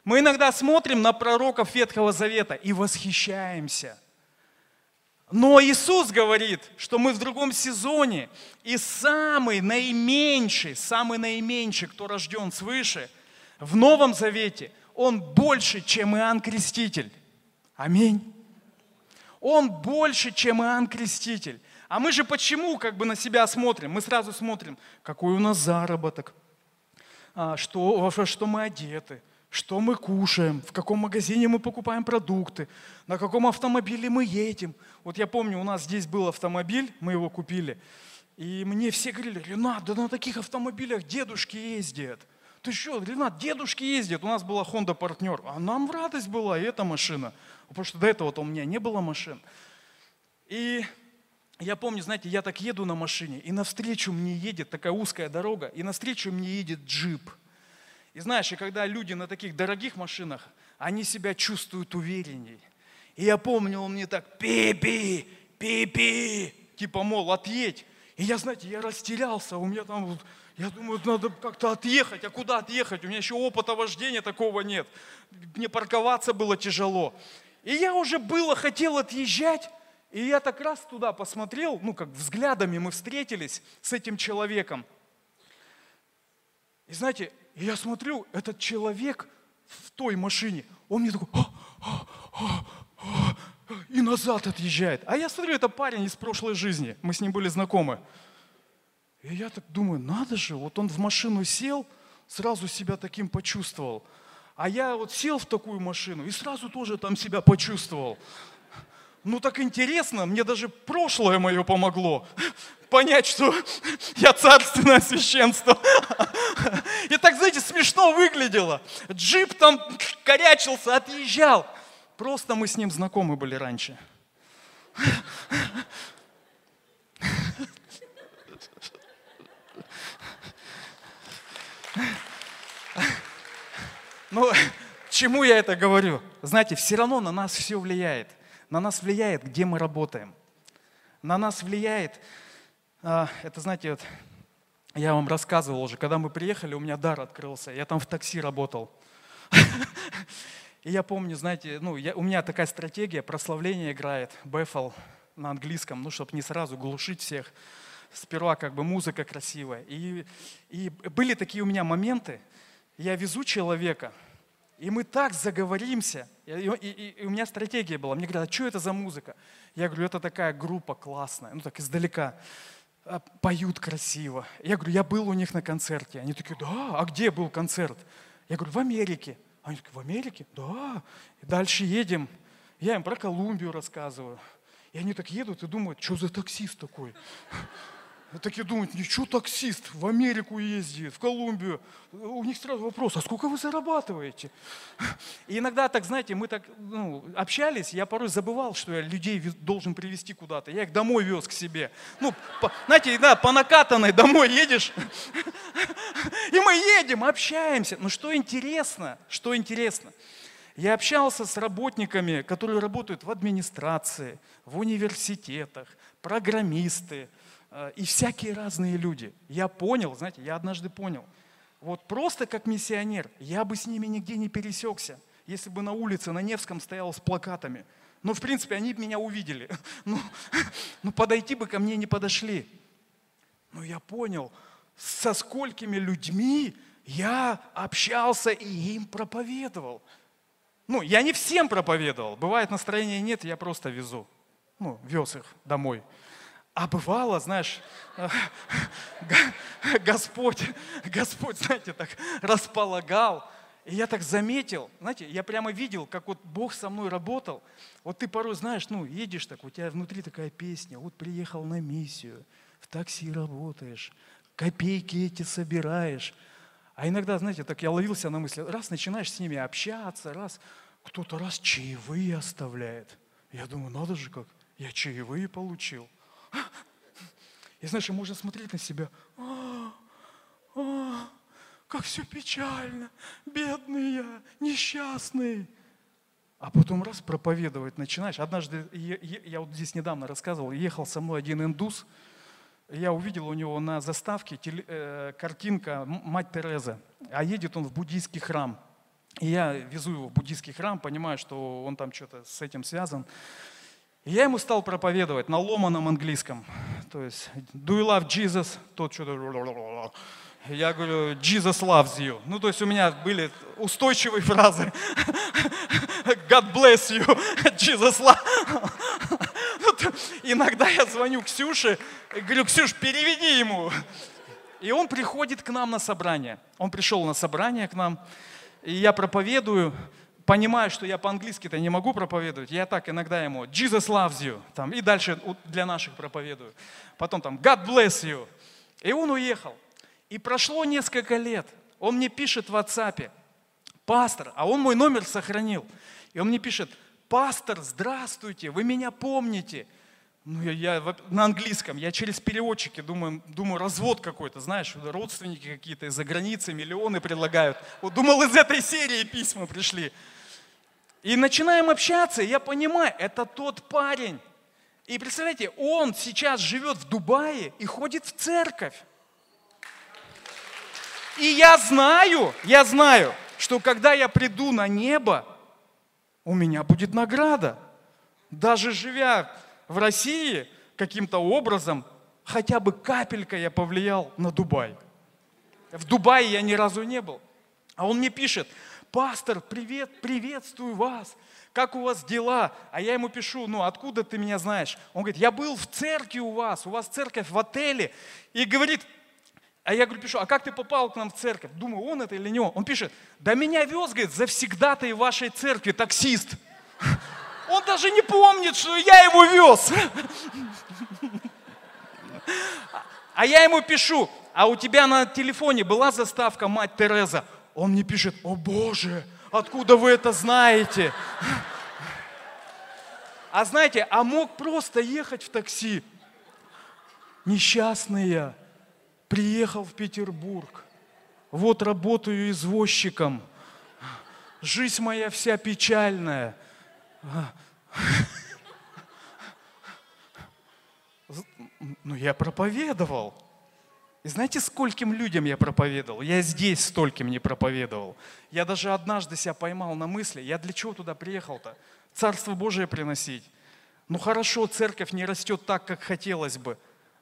Мы иногда смотрим на пророков Ветхого Завета и восхищаемся. Но Иисус говорит, что мы в другом сезоне, и самый наименьший, самый наименьший, кто рожден свыше, в Новом Завете, он больше, чем Иоанн Креститель. Аминь. Он больше, чем Иоанн Креститель. А мы же почему как бы на себя смотрим? Мы сразу смотрим, какой у нас заработок, а, что, во что мы одеты, что мы кушаем, в каком магазине мы покупаем продукты, на каком автомобиле мы едем. Вот я помню, у нас здесь был автомобиль, мы его купили, и мне все говорили, Ренат, да на таких автомобилях дедушки ездят. Ты что, Ренат, дедушки ездят. У нас была Honda партнер, а нам в радость была и эта машина. Потому что до этого-то у меня не было машин. И я помню, знаете, я так еду на машине, и навстречу мне едет такая узкая дорога, и навстречу мне едет джип. И знаешь, и когда люди на таких дорогих машинах, они себя чувствуют уверенней. И я помню, он мне так, пи-пи, пи-пи, типа, мол, отъедь. И я, знаете, я растерялся, у меня там, я думаю, надо как-то отъехать, а куда отъехать? У меня еще опыта вождения такого нет. Мне парковаться было тяжело. И я уже было хотел отъезжать, и я так раз туда посмотрел, ну как взглядами мы встретились с этим человеком. И знаете, я смотрю, этот человек в той машине, он мне такой, а, а, а, а, и назад отъезжает. А я смотрю, это парень из прошлой жизни, мы с ним были знакомы. И я так думаю, надо же, вот он в машину сел, сразу себя таким почувствовал. А я вот сел в такую машину и сразу тоже там себя почувствовал ну так интересно, мне даже прошлое мое помогло понять, что я царственное священство. И так, знаете, смешно выглядело. Джип там корячился, отъезжал. Просто мы с ним знакомы были раньше. Ну, чему я это говорю? Знаете, все равно на нас все влияет. На нас влияет, где мы работаем. На нас влияет, а, это знаете, вот, я вам рассказывал уже, когда мы приехали, у меня дар открылся, я там в такси работал. И я помню, знаете, ну, я, у меня такая стратегия, прославление играет, Бефл на английском, ну, чтобы не сразу глушить всех. Сперва как бы музыка красивая. И, и были такие у меня моменты, я везу человека, и мы так заговоримся. И, и, и у меня стратегия была. Мне говорят, а что это за музыка? Я говорю, это такая группа классная, ну так издалека. А, поют красиво. Я говорю, я был у них на концерте. Они такие, да, а где был концерт? Я говорю, в Америке. Они такие, в Америке? Да. И дальше едем. Я им про Колумбию рассказываю. И они так едут и думают, что за таксист такой? Такие думают, ничего таксист в Америку ездит, в Колумбию. У них сразу вопрос, а сколько вы зарабатываете? И иногда так, знаете, мы так ну, общались, я порой забывал, что я людей должен привезти куда-то. Я их домой вез к себе. Ну, по, знаете, да, по накатанной домой едешь, и мы едем, общаемся. Ну что интересно, что интересно. Я общался с работниками, которые работают в администрации, в университетах, программисты, и всякие разные люди. Я понял, знаете, я однажды понял, вот просто как миссионер, я бы с ними нигде не пересекся, если бы на улице на Невском стоял с плакатами. Но, в принципе, они бы меня увидели. Ну, ну, подойти бы ко мне не подошли. Но я понял, со сколькими людьми я общался и им проповедовал. Ну, я не всем проповедовал. Бывает, настроения нет, я просто везу. Ну, вез их домой. А бывало, знаешь, Господь, Господь, знаете, так располагал. И я так заметил, знаете, я прямо видел, как вот Бог со мной работал. Вот ты порой, знаешь, ну, едешь так, у тебя внутри такая песня, вот приехал на миссию, в такси работаешь, копейки эти собираешь. А иногда, знаете, так я ловился на мысли, раз начинаешь с ними общаться, раз кто-то раз чаевые оставляет. Я думаю, надо же как, я чаевые получил. И знаешь, можно смотреть на себя, а, а, как все печально, бедный я, несчастный. А потом раз проповедовать начинаешь. Однажды, я, я вот здесь недавно рассказывал, ехал со мной один индус, я увидел у него на заставке теле, э, картинка «Мать Тереза», а едет он в буддийский храм. И я везу его в буддийский храм, понимаю, что он там что-то с этим связан. Я ему стал проповедовать на ломаном английском. То есть, do you love Jesus? Тот что-то... Я говорю, Jesus loves you. Ну, то есть у меня были устойчивые фразы. God bless you. Jesus loves иногда я звоню Ксюше говорю, Ксюш, переведи ему. И он приходит к нам на собрание. Он пришел на собрание к нам, и я проповедую, понимаю, что я по-английски-то не могу проповедовать. Я так иногда ему Jesus loves you, там, и дальше для наших проповедую. Потом там God bless you. И он уехал. И прошло несколько лет. Он мне пишет в WhatsApp, пастор, а он мой номер сохранил. И он мне пишет, пастор, здравствуйте, вы меня помните. Ну, я, я на английском, я через переводчики думаю, думаю, развод какой-то, знаешь, родственники какие-то из-за границы, миллионы предлагают. Вот думал, из этой серии письма пришли. И начинаем общаться, и я понимаю, это тот парень. И представляете, он сейчас живет в Дубае и ходит в церковь. И я знаю, я знаю, что когда я приду на небо, у меня будет награда. Даже живя в России каким-то образом хотя бы капелька я повлиял на Дубай. В Дубае я ни разу не был. А он мне пишет, пастор, привет, приветствую вас. Как у вас дела? А я ему пишу, ну откуда ты меня знаешь? Он говорит, я был в церкви у вас, у вас церковь в отеле. И говорит, а я говорю, пишу, а как ты попал к нам в церковь? Думаю, он это или не он. Он пишет, да меня вез, говорит, завсегда-то и вашей церкви таксист. Он даже не помнит, что я его вез. А я ему пишу, а у тебя на телефоне была заставка «Мать Тереза»? Он мне пишет, о Боже, откуда вы это знаете? А знаете, а мог просто ехать в такси. Несчастный я, приехал в Петербург, вот работаю извозчиком, жизнь моя вся печальная – ну, я проповедовал. И знаете, скольким людям я проповедовал? Я здесь стольким не проповедовал. Я даже однажды себя поймал на мысли, я для чего туда приехал-то? Царство Божие приносить. Ну хорошо, церковь не растет так, как хотелось бы.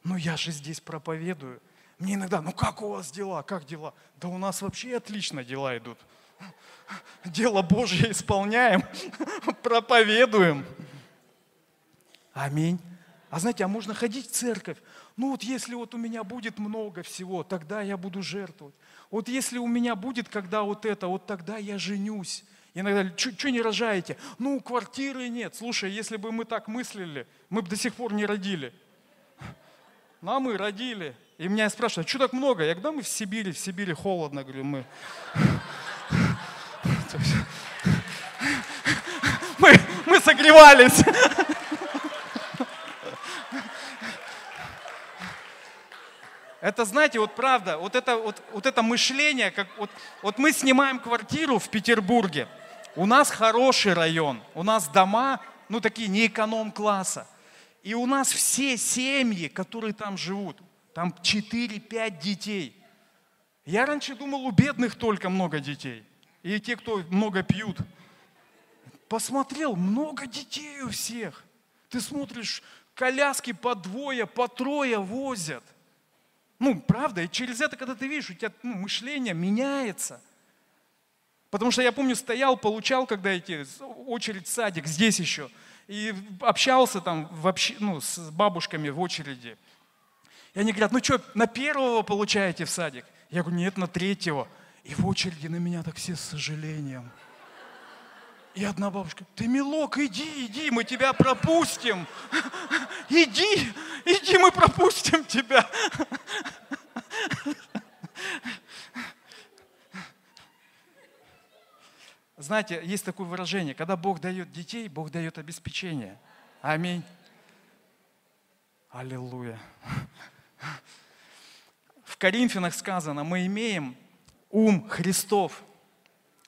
Но я же здесь проповедую. Мне иногда, ну как у вас дела, как дела? Да у нас вообще отлично дела идут дело Божье исполняем, проповедуем. Аминь. А знаете, а можно ходить в церковь? Ну вот если вот у меня будет много всего, тогда я буду жертвовать. Вот если у меня будет, когда вот это, вот тогда я женюсь. Иногда, что не рожаете? Ну, квартиры нет. Слушай, если бы мы так мыслили, мы бы до сих пор не родили. Ну, а мы родили. И меня спрашивают, что так много? Я говорю, да мы в Сибири, в Сибири холодно. Говорю, мы... Мы, мы согревались. Это, знаете, вот правда, вот это, вот, вот это мышление, как вот, вот мы снимаем квартиру в Петербурге, у нас хороший район, у нас дома, ну такие не эконом-класса. И у нас все семьи, которые там живут, там 4-5 детей. Я раньше думал, у бедных только много детей и те, кто много пьют. Посмотрел, много детей у всех. Ты смотришь, коляски по двое, по трое возят. Ну, правда, и через это, когда ты видишь, у тебя ну, мышление меняется. Потому что я помню, стоял, получал, когда эти, очередь в садик, здесь еще, и общался там вообще, ну, с бабушками в очереди. И они говорят, ну что, на первого получаете в садик? Я говорю, нет, на третьего. И в очереди на меня так все с сожалением. И одна бабушка, ты, милок, иди, иди, мы тебя пропустим. Иди, иди, мы пропустим тебя. знаете, есть такое выражение, когда Бог дает детей, Бог дает обеспечение. Аминь. Аллилуйя. В Коринфянах сказано, мы имеем ум Христов.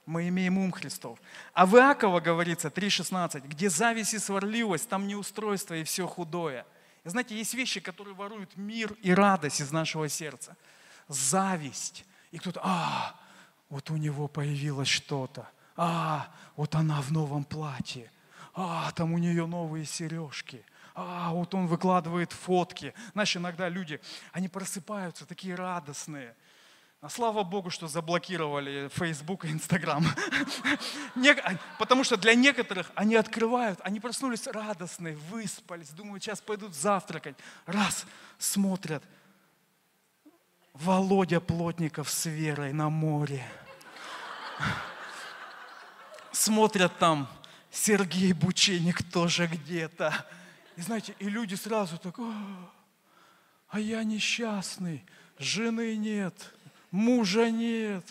Мы имеем ум Христов. А в Иакова говорится 3.16, где зависть и сварливость, там неустройство и все худое. И знаете, есть вещи, которые воруют мир и радость из нашего сердца. Зависть. И кто-то, а, вот у него появилось что-то. А, вот она в новом платье. А, там у нее новые сережки а, вот он выкладывает фотки. Знаешь, иногда люди, они просыпаются такие радостные. А слава Богу, что заблокировали Facebook и Instagram. Потому что для некоторых они открывают, они проснулись радостные, выспались, думают, сейчас пойдут завтракать. Раз, смотрят, Володя Плотников с Верой на море. Смотрят там, Сергей Бученик тоже где-то. И знаете, и люди сразу так, а я несчастный, жены нет, мужа нет,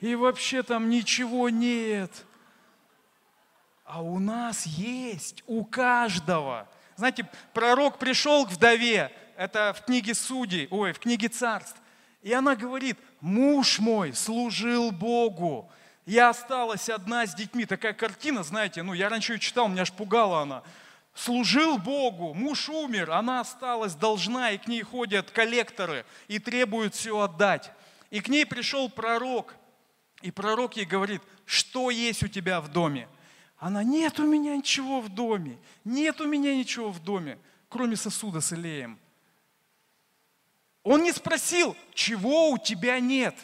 и вообще там ничего нет. А у нас есть, у каждого. Знаете, пророк пришел к вдове, это в книге Судей, ой, в книге Царств, и она говорит, муж мой служил Богу, я осталась одна с детьми. Такая картина, знаете, ну я раньше ее читал, меня аж пугала она служил Богу, муж умер, она осталась должна, и к ней ходят коллекторы и требуют все отдать. И к ней пришел пророк, и пророк ей говорит, что есть у тебя в доме? Она, нет у меня ничего в доме, нет у меня ничего в доме, кроме сосуда с илеем. Он не спросил, чего у тебя нет.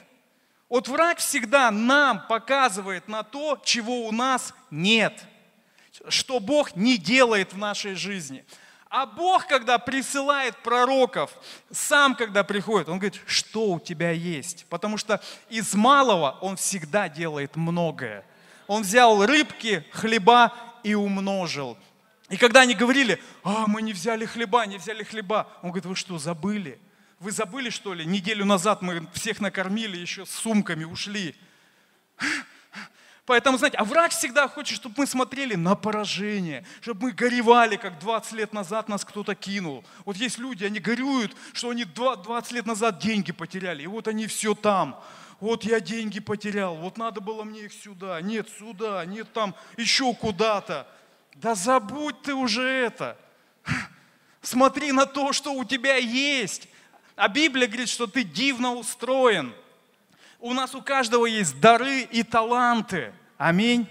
Вот враг всегда нам показывает на то, чего у нас нет – что Бог не делает в нашей жизни. А Бог, когда присылает пророков, сам, когда приходит, Он говорит, что у тебя есть. Потому что из малого Он всегда делает многое. Он взял рыбки, хлеба и умножил. И когда они говорили, а, мы не взяли хлеба, не взяли хлеба, он говорит, вы что, забыли? Вы забыли, что ли? Неделю назад мы всех накормили, еще с сумками ушли. Поэтому, знаете, а враг всегда хочет, чтобы мы смотрели на поражение, чтобы мы горевали, как 20 лет назад нас кто-то кинул. Вот есть люди, они горюют, что они 20 лет назад деньги потеряли, и вот они все там. Вот я деньги потерял, вот надо было мне их сюда, нет сюда, нет там, еще куда-то. Да забудь ты уже это. Смотри на то, что у тебя есть. А Библия говорит, что ты дивно устроен – у нас у каждого есть дары и таланты. Аминь.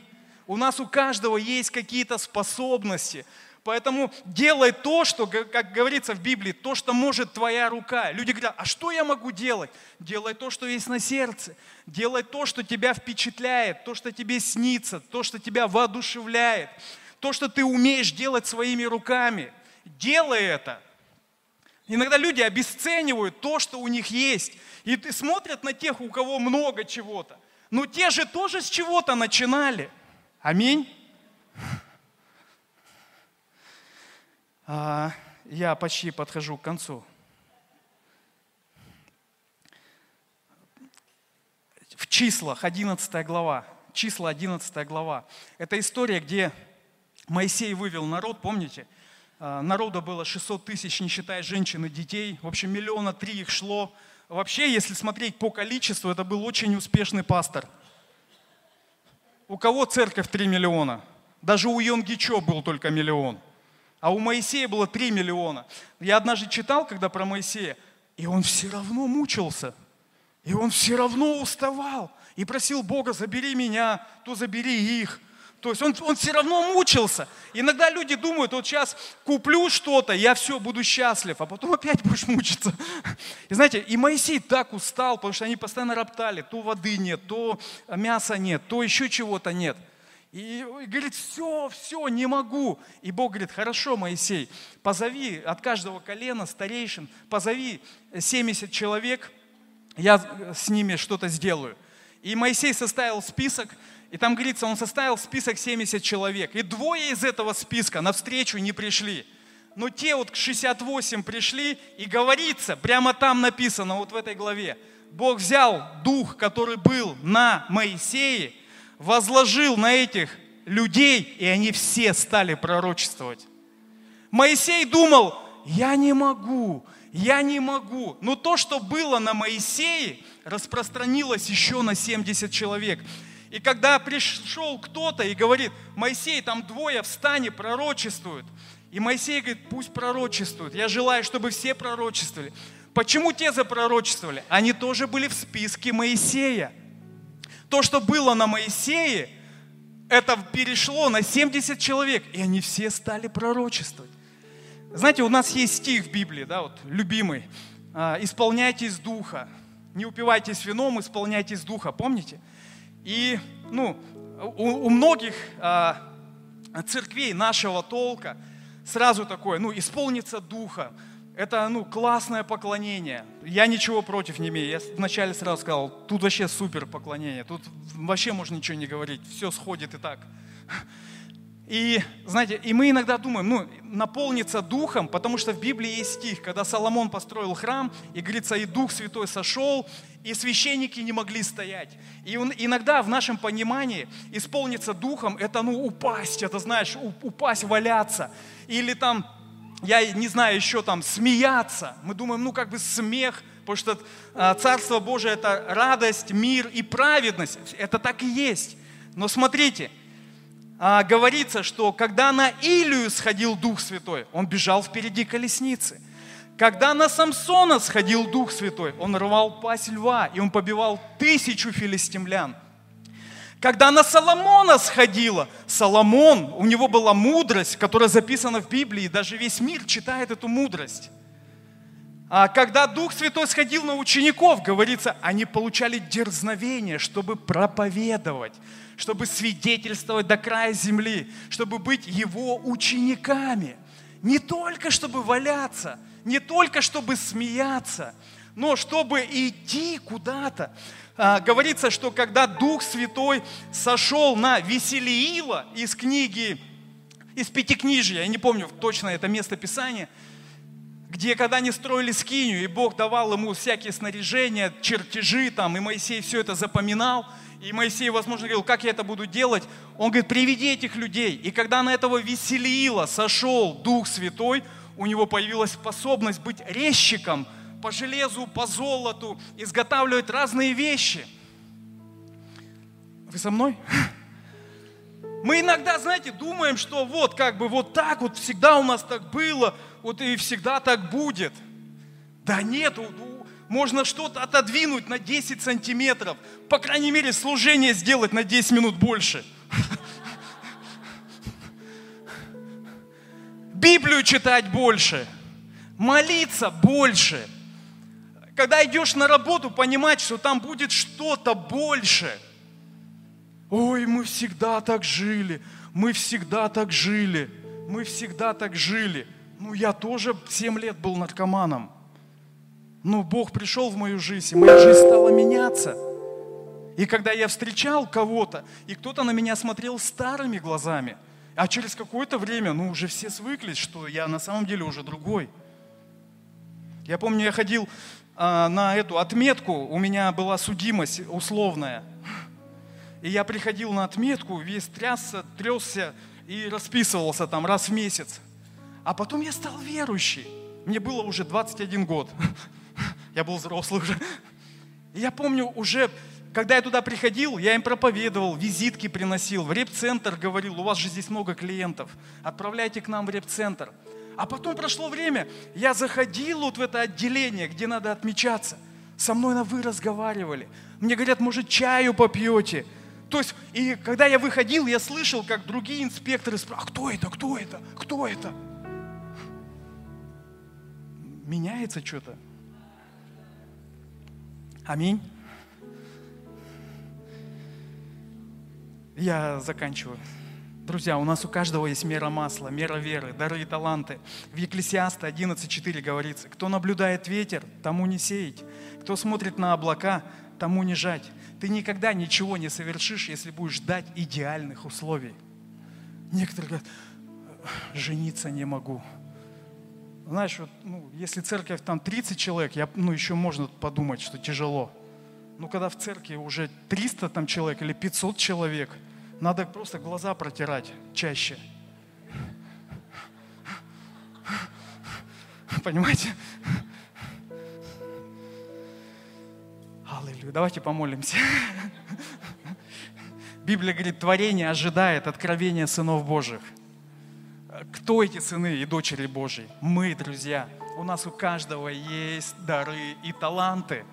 У нас у каждого есть какие-то способности. Поэтому делай то, что, как говорится в Библии, то, что может твоя рука. Люди говорят, а что я могу делать? Делай то, что есть на сердце. Делай то, что тебя впечатляет, то, что тебе снится, то, что тебя воодушевляет, то, что ты умеешь делать своими руками. Делай это. Иногда люди обесценивают то, что у них есть. И смотрят на тех, у кого много чего-то. Но те же тоже с чего-то начинали. Аминь. А, я почти подхожу к концу. В числах, 11 глава. Числа, 11 глава. Это история, где Моисей вывел народ, помните? А, народа было 600 тысяч, не считая женщин и детей. В общем, миллиона три их шло. Вообще, если смотреть по количеству, это был очень успешный пастор. У кого церковь 3 миллиона? Даже у Йонгичо был только миллион. А у Моисея было 3 миллиона. Я однажды читал, когда про Моисея, и он все равно мучился. И он все равно уставал. И просил Бога, забери меня, то забери их. То есть он, он все равно мучился. Иногда люди думают, вот сейчас куплю что-то, я все, буду счастлив, а потом опять будешь мучиться. И знаете, и Моисей так устал, потому что они постоянно роптали, то воды нет, то мяса нет, то еще чего-то нет. И, говорит, все, все, не могу. И Бог говорит, хорошо, Моисей, позови от каждого колена старейшин, позови 70 человек, я с ними что-то сделаю. И Моисей составил список, и там говорится, он составил список 70 человек. И двое из этого списка навстречу не пришли. Но те вот 68 пришли, и говорится, прямо там написано, вот в этой главе, Бог взял дух, который был на Моисее, возложил на этих людей, и они все стали пророчествовать. Моисей думал, я не могу, я не могу. Но то, что было на Моисее, распространилось еще на 70 человек. И когда пришел кто-то и говорит, Моисей, там двое встань и пророчествуют. И Моисей говорит, пусть пророчествуют. Я желаю, чтобы все пророчествовали. Почему те запророчествовали? Они тоже были в списке Моисея. То, что было на Моисее, это перешло на 70 человек, и они все стали пророчествовать. Знаете, у нас есть стих в Библии, да, вот, любимый. А, «Исполняйтесь Духа, не упивайтесь вином, исполняйтесь Духа». Помните? И, ну, у, у многих а, церквей нашего толка сразу такое, ну, исполниться Духа, это, ну, классное поклонение. Я ничего против не имею. Я вначале сразу сказал, тут вообще супер поклонение. Тут вообще можно ничего не говорить. Все сходит и так. И, знаете, и мы иногда думаем, ну, наполниться духом, потому что в Библии есть стих, когда Соломон построил храм, и говорится, и Дух Святой сошел, и священники не могли стоять. И он, иногда в нашем понимании исполниться духом, это, ну, упасть, это, знаешь, упасть, валяться. Или там, я не знаю, еще там, смеяться. Мы думаем, ну, как бы смех, потому что а, Царство Божие – это радость, мир и праведность. Это так и есть. Но смотрите – а, говорится, что когда на Илию сходил Дух Святой, он бежал впереди колесницы. Когда на Самсона сходил Дух Святой, он рвал пасть льва, и он побивал тысячу филистимлян. Когда на Соломона сходила, Соломон, у него была мудрость, которая записана в Библии, и даже весь мир читает эту мудрость. А когда Дух Святой сходил на учеников, говорится, они получали дерзновение, чтобы проповедовать, чтобы свидетельствовать до края земли, чтобы быть Его учениками. Не только чтобы валяться, не только чтобы смеяться, но чтобы идти куда-то. А, говорится, что когда Дух Святой сошел на Веселиила из книги, из Пятикнижия, я не помню точно это место Писания, где когда они строили скинию, и Бог давал ему всякие снаряжения, чертежи там, и Моисей все это запоминал – и Моисей, возможно, говорил, как я это буду делать? Он говорит, приведи этих людей. И когда на этого веселила сошел Дух Святой, у него появилась способность быть резчиком по железу, по золоту, изготавливать разные вещи. Вы со мной? Мы иногда, знаете, думаем, что вот как бы вот так вот всегда у нас так было, вот и всегда так будет. Да нет, можно что-то отодвинуть на 10 сантиметров, по крайней мере, служение сделать на 10 минут больше. Библию читать больше, молиться больше. Когда идешь на работу, понимать, что там будет что-то больше. Ой, мы всегда так жили, мы всегда так жили, мы всегда так жили. Ну, я тоже 7 лет был наркоманом. Но Бог пришел в мою жизнь, и моя жизнь стала меняться. И когда я встречал кого-то, и кто-то на меня смотрел старыми глазами, а через какое-то время, ну, уже все свыклись, что я на самом деле уже другой. Я помню, я ходил а, на эту отметку, у меня была судимость условная. И я приходил на отметку, весь трясся, тресся и расписывался там раз в месяц. А потом я стал верующий. Мне было уже 21 год. Я был взрослый уже. И я помню уже, когда я туда приходил, я им проповедовал, визитки приносил, в реп-центр говорил, у вас же здесь много клиентов, отправляйте к нам в реп-центр. А потом прошло время, я заходил вот в это отделение, где надо отмечаться. Со мной на вы разговаривали. Мне говорят, может, чаю попьете? То есть, и когда я выходил, я слышал, как другие инспекторы спрашивают, а кто это, кто это, кто это? Меняется что-то. Аминь. Я заканчиваю. Друзья, у нас у каждого есть мера масла, мера веры, дары и таланты. В Екклесиаста 11.4 говорится, кто наблюдает ветер, тому не сеять. Кто смотрит на облака, тому не жать. Ты никогда ничего не совершишь, если будешь ждать идеальных условий. Некоторые говорят, жениться не могу. Знаешь, вот, ну, если церковь там 30 человек, я, ну, еще можно подумать, что тяжело. Ну, когда в церкви уже 300 там человек или 500 человек, надо просто глаза протирать чаще. Понимаете? Аллилуйя. Давайте помолимся. Библия говорит, творение ожидает откровения сынов Божьих. Кто эти сыны и дочери Божьи? Мы, друзья. У нас у каждого есть дары и таланты.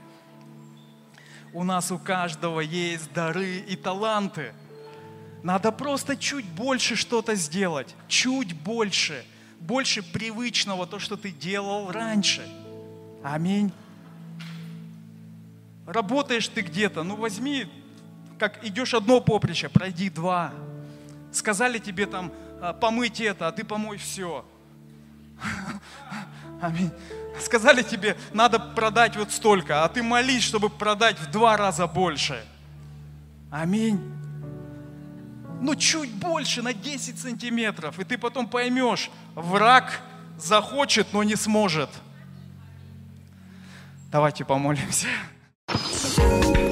У нас у каждого есть дары и таланты. Надо просто чуть больше что-то сделать. Чуть больше. Больше привычного, то, что ты делал раньше. Аминь. Работаешь ты где-то, ну возьми, как идешь одно поприще, пройди два. Сказали тебе там а, помыть это, а ты помой все. Аминь. Сказали тебе, надо продать вот столько, а ты молись, чтобы продать в два раза больше. Аминь. Ну, чуть больше, на 10 сантиметров. И ты потом поймешь, враг захочет, но не сможет. Давайте помолимся. 嗯。